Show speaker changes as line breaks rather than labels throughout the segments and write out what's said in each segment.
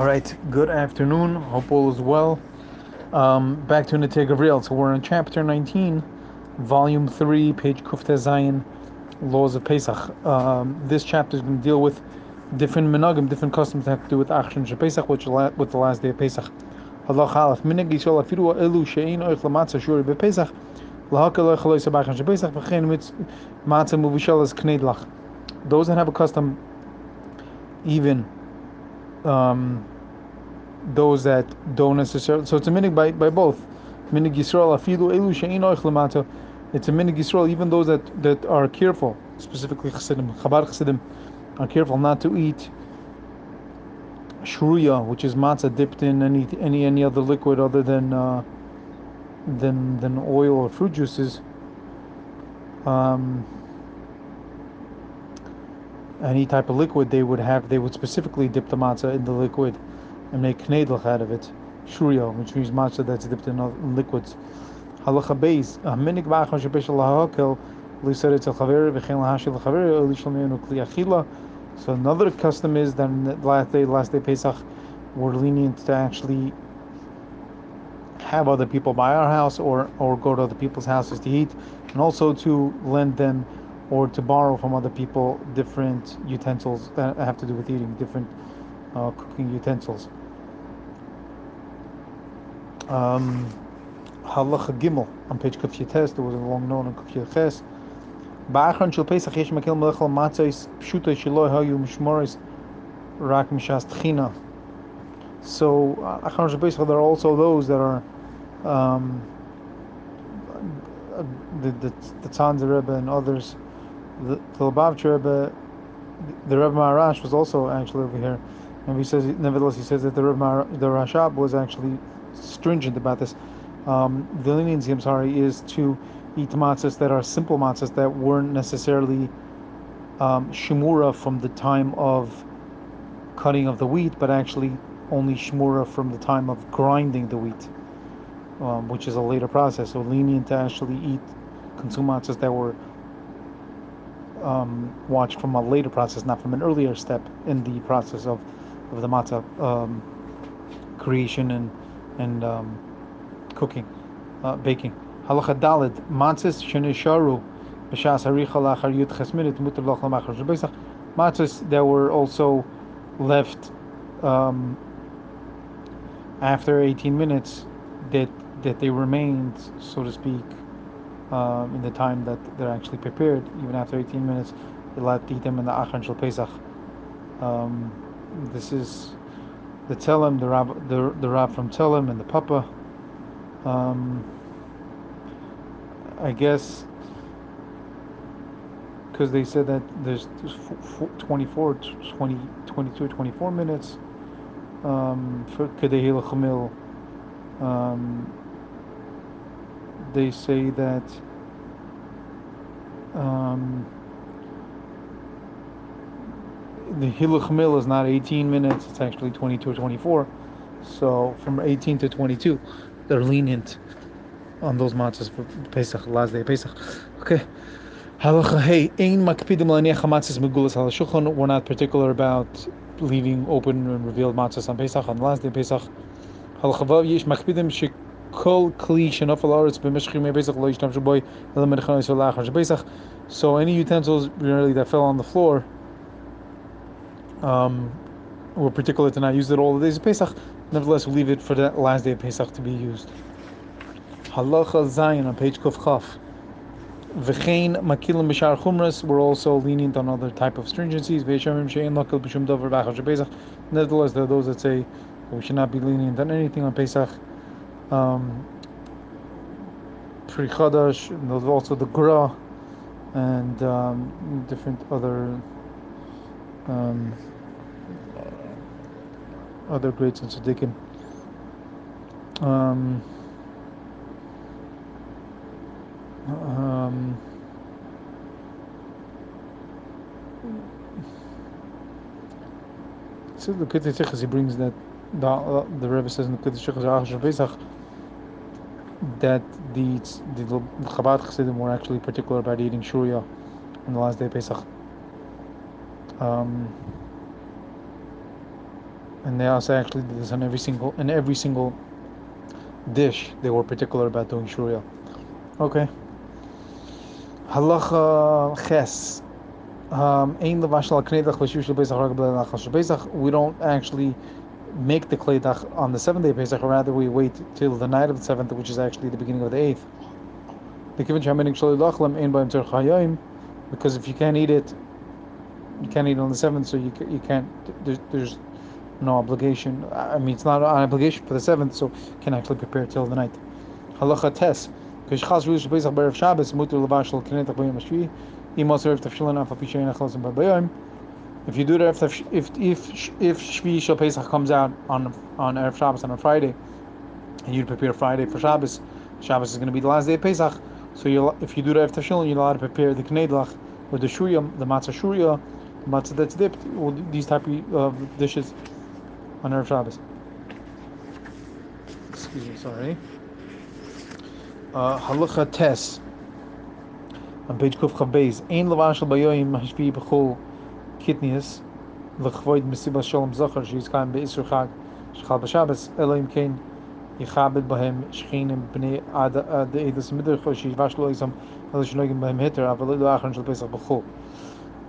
All right, good afternoon. Hope all is well. Um, back to Nitei Gavriel. So we're in chapter 19, volume 3, page Kufta Zayin, Laws of Pesach. Um, this chapter is going to deal with different minagim, different customs that have to do with Achshon Pesach, which with the last day of Pesach. Halach Aleph. Yisrael afiru elu she'ein oich shuri shepesach v'chein mitz matzah knedlach. Those that have a custom, even um, those that don't necessarily. So it's a minig by, by both. Minig Yisrael afilu elu she'in oich. It's a minig Yisrael, even those that, that are careful, specifically Chassidim, Chabad Chassidim, are careful not to eat shruya, which is matzah dipped in any any any other liquid other than uh, than than oil or fruit juices. Um, any type of liquid they would have, they would specifically dip the matzah in the liquid and make knedlach out of it, shruya, which means matzah that's dipped in liquids. Halacha beis, achila. So another custom is that last day, last day Pesach, we're lenient to actually have other people buy our house or or go to other people's houses to eat, and also to lend them or to borrow from other people different utensils that have to do with eating, different uh, cooking utensils. Um, Halacha Gimel on page was a long on Ba'achron shel Pesach yesh pshuto hayu mishmoris rak mishas tchina. So uh, achron shel Pesach, there are also those that are um, uh, the the, the Rebbe and others the, the Lubavitcher Rebbe, the Rebbe Maharash was also actually over here, and he says, nevertheless, he says that the Rebbe Mar- the Rashab was actually stringent about this. Um, the leniency, I'm sorry, is to eat matzahs that are simple matzahs that weren't necessarily um, shmura from the time of cutting of the wheat, but actually only shmura from the time of grinding the wheat, um, which is a later process. So lenient to actually eat, consume matzahs that were um, watched from a later process, not from an earlier step in the process of, of the matzah um, creation and and um, cooking, uh, baking. Halacha Dalid, matzahs shenisharu b'shas haricha lachar yud chesminit mutar loch lamachar shebesach. Matzahs that were also left um, after 18 minutes, that that they remained, so to speak, um, in the time that they're actually prepared, even after 18 minutes, you're allowed to eat them in the Achan Shel Pesach. Um, this is the Telem, the Rab, the, the Rab from Telem, and the Papa. Um, I guess because they said that there's 24, 20, 22, 24 minutes um, for Kedehil Chamil. Um, they say that um, the Hiluch Mil is not 18 minutes, it's actually 22 or 24. So from 18 to 22, they're lenient on those matzahs for Pesach, last day of Pesach. Okay. Halacha hey, makpidim matzahs. We're not particular about leaving open and revealed matzahs on Pesach on last day of Pesach. Makpidim shik kol kli shenofel aretz b'meshchim Pesach lo yishtam shaboy elam menachon yisrael lachar Pesach. So any utensils really that fell on the floor um, were particular to not use it all the days of Pesach. Nevertheless, we leave it for that last day of Pesach to be used. Halacha Zayin on page Kuf Chaf. V'chein makilim b'shar chumras. We're also lenient on other type of stringencies. V'yeshamim she'en lakil b'shum davar b'achar Pesach. Nevertheless, there are those that say we should not be lenient on anything on Pesach. Um, Pri Chadash, and also the Gra, and um, different other um, other greats and tzaddikim. Um, um, so the Kiddush he brings that the, the Rebbe says in the Kiddush Pesach that the the Chabad Chassidim were actually particular about eating shuriya on the last day of Pesach. Um, and they also actually did this on every single in every single dish. They were particular about doing shuriel. Okay. Halacha ches. Um, we don't actually make the kleidach on the seventh day of Pesach, or rather we wait till the night of the seventh, which is actually the beginning of the eighth. Because if you can't eat it, you can't eat it on the seventh, so you you can't. There's, there's no obligation. I mean, it's not an obligation for the seventh, so you can actually prepare till the night. Halacha tes. If you do that, if if if if Shvi Shal Pesach comes out on on Erev Shabbos on a Friday, and you prepare Friday for Shabbos, Shabbos is going to be the last day of Pesach. So you if you do the Tefillin, you're allowed to prepare the Knedlach or the Shuriyam, the Matzah Shuriya, the Matzah that's dipped, or these type of dishes on Erev Shabbos. Excuse me, sorry. Uh, halacha tes on page Kuf Chavbeis. Ein levashal bayoyim hashvi b'chol kitnius l'chvoid mesibas shalom zachar she's kaim be'isur chag shchal b'shabbos elohim kain yichabed b'hem shchinim b'nei ad uh, edus vash lo elo b'hem hitter achron shel pesach b'chol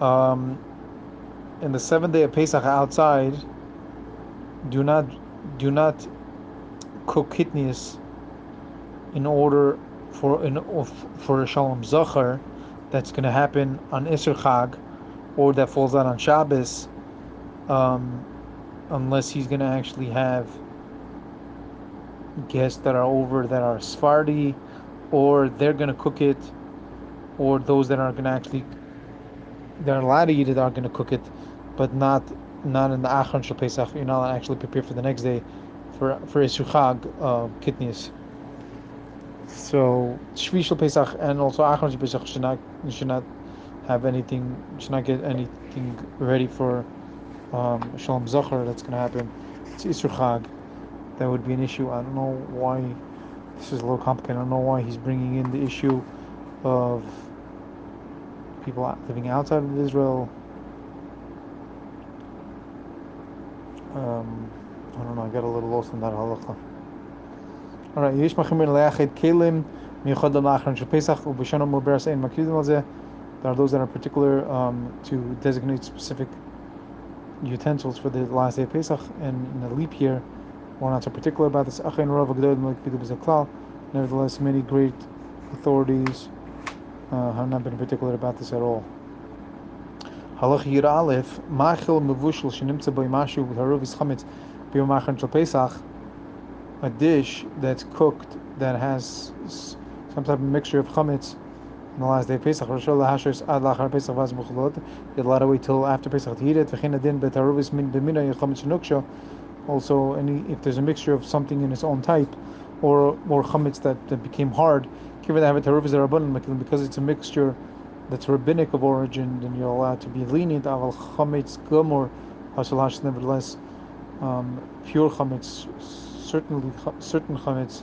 um, in the seventh day of Pesach outside, do not do not cook kidneys in order for an for a shalom zachar that's going to happen on Isser Chag or that falls out on Shabbos, um, unless he's going to actually have guests that are over that are Sephardi, or they're going to cook it, or those that are going to actually they're allowed to eat it are going to cook it, but not not in the Achron Shal Pesach. You're not actually prepare for the next day for for Isuchag uh, kidneys. So Shvi Shal Pesach and also Achron Shal Pesach should not should not have anything should not get anything ready for um, Shalom Zachar that's going to happen. It's Isuchag that would be an issue. I don't know why this is a little complicated. I don't know why he's bringing in the issue of people living outside of Israel. Um, I don't know. I got a little lost in that halacha. All right. There are those that are particular um, to designate specific utensils for the last day of Pesach, and in a leap year we're not so particular about this. Nevertheless, many great authorities uh, have not been particular about this at all. Halach Yir Aleph, Machil Mevushel Shenimtza Boy Mashu with Haruvis Chametz Biyomachan Shal Pesach, a dish that's cooked that has some type of mixture of chametz in the last day of Pesach. Rosh Hashos Ad Lachar Pesach Vaz Buchlot. You're to wait till after Pesach to eat it. V'chein Adin Min B'mina also any if there's a mixture of something in its own type or or chametz that, that became hard given that have a because it's a mixture that's rabbinic of origin then you're allowed to be lenient aval chametz gomor hasalash nevertheless um, pure chametz certainly certain chametz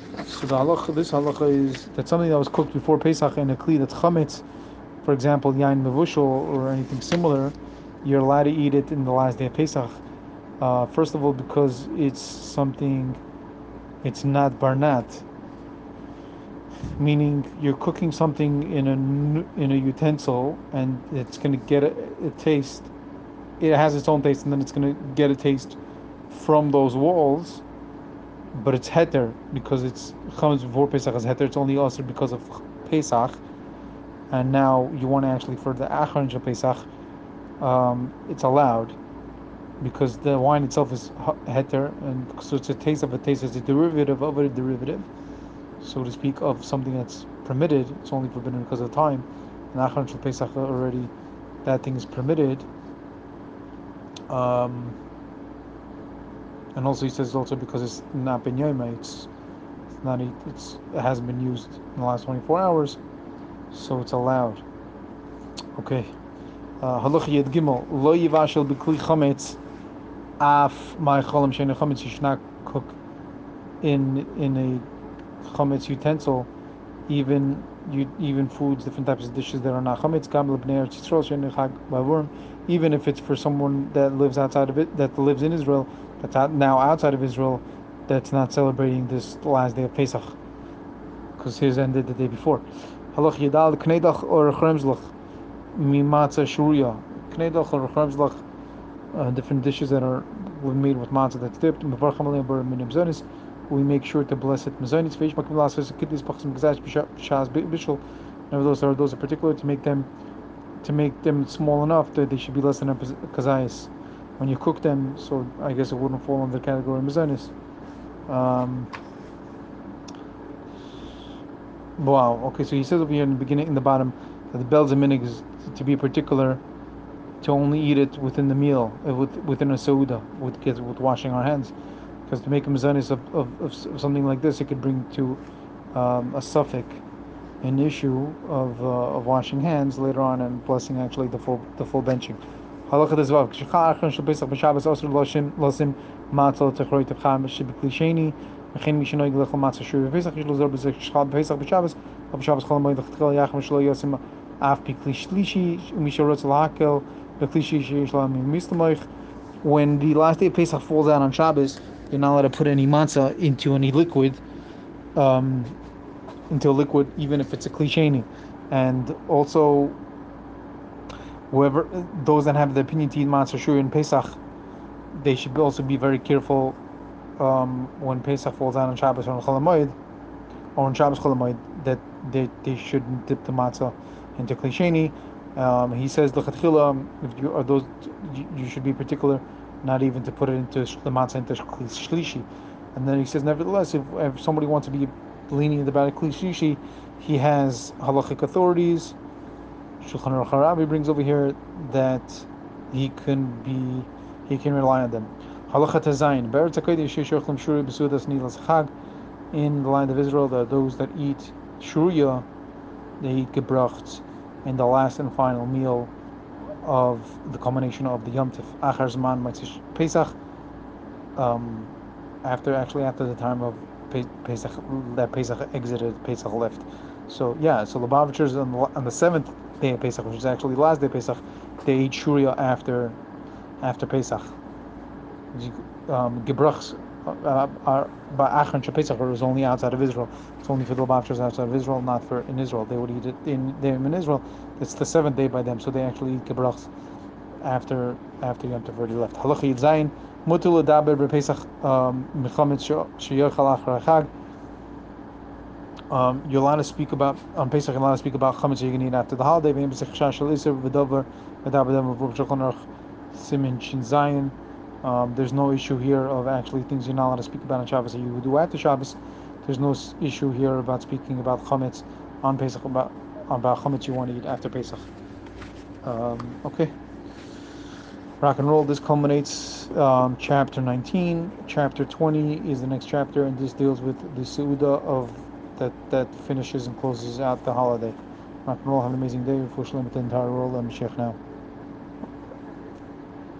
So the halacha, this halacha is that something that was cooked before Pesach in a kli that's chametz, for example, yain mevushal or anything similar, you're allowed to eat it in the last day of Pesach. Uh, first of all, because it's something, it's not barnat, meaning you're cooking something in a in a utensil and it's going to get a, a, taste. It has its own taste, and then it's going to get a taste from those walls. But it's heter because it's comes before Pesach as heter. It's only also because of Pesach, and now you want to actually for the Achron Pesach, um, it's allowed because the wine itself is heter, and so it's a taste of a taste. It's a derivative of a derivative, so to speak, of something that's permitted. It's only forbidden because of time. And Achron Shal Pesach already, that thing is permitted. Um, and also he says also because it's not been yoma, it's not it's it hasn't been used in the last 24 hours, so it's allowed. Okay. Uh, Halach Yed Gimel Lo Yivashel B'Kli Chametz Af My Cholam Shein Chametz. You should not cook in in a chametz utensil, even you even foods, different types of dishes that are not chametz. Gam lebnei Yisrael shein chag. Even if it's for someone that lives outside of it, that lives in Israel, that's out, now outside of Israel, that's not celebrating this last day of Pesach, because his ended the day before. Halach yedal knedach or chremzlach mimatzah shuria. Knedach or chremzlach, uh, different dishes that are made with matzah that's dipped we make sure to bless it. Nevertheless, are those are particular to make them to make them small enough that they should be less than a kazayis. When you cook them, so I guess it wouldn't fall under the category of mizanis. Um, wow. Okay, so he says over here in the beginning, in the bottom, that the bells and minig is to be particular to only eat it within the meal, uh, with, within a sauda, with with washing our hands because to make a mizanis of, of, of, something like this, it could bring to um, a suffix, an issue of, uh, of washing hands later on and blessing actually the full the full benching. Halacha dezvav kshcha achron shel pesach b'shabbos osur loshim losim matzah techroy tefcham shebikli sheni וכן מי שנוהג לאכול מצה שוב בפסח יש לו זור בזה שחל בפסח בשבס או בשבס חול המועד לכתחילה יחם שלא יעשים אף בכלי שלישי ומי שרוצה להקל בכלי שלישי שיש לו מסתמך when the last day of Pesach falls out on Shabbos you're not allowed to put any matzah into any liquid, um, into a liquid, even if it's a cliche. And also, whoever those that have the opinion to eat matzah sure in Pesach, they should also be very careful um, when Pesach falls on Shabbos or on Cholamoid, or on Shabbos Cholamoid, that they, they shouldn't dip the matzah into klisheni. Um, he says the if you are those, you, you should be particular not even to put it into the matzah into shlishi. And then he says, nevertheless, if, if somebody wants to be lenient about a shlishi, he has halachic authorities. Shulchan Aruch Harabi brings over here that he can be, he can rely on them. Halachat Hazayin. Be'eretz HaKodesh Yeshochem Shuri B'sudas Nilas Chag. In the land of Israel, there are those that eat shuria, they eat gebracht, in the last and final meal of the combination of the Yom Tif Achar Zman Pesach, um, after actually after the time of Pesach that Pesach exited, Pesach left. So yeah, so Lubavitchers on the, on the seventh day of Pesach, which is actually the last day of Pesach, they eat Shuria after after Pesach. Um, Gebrachs uh, are by Achron Pesach was only outside of Israel. It's only for the Lubavitchers outside of Israel, not for in Israel. They would eat it in them in Israel. It's the seventh day by them, so they actually eat Gebrachs after after Yom Tov already left. Halacha Yitzayin Mutul Daber BePesach um, Mechamet Sheyochal Achar. Um, you're allowed to speak about on Pesach. You're allowed to speak about chametz you're going to eat after the holiday. Simin Shin Zayin. Um, there's no issue here of actually things you're not allowed to speak about on Shabbos that you would do after Shabbos. There's no issue here about speaking about chametz on Pesach about about chametz you want to eat after Pesach. Um, okay. Rock and roll. This culminates um, chapter 19. Chapter 20 is the next chapter, and this deals with the Suuda of that that finishes and closes out the holiday. Rock and roll. Have an amazing day. Full the entire world. I'm Sheikh now.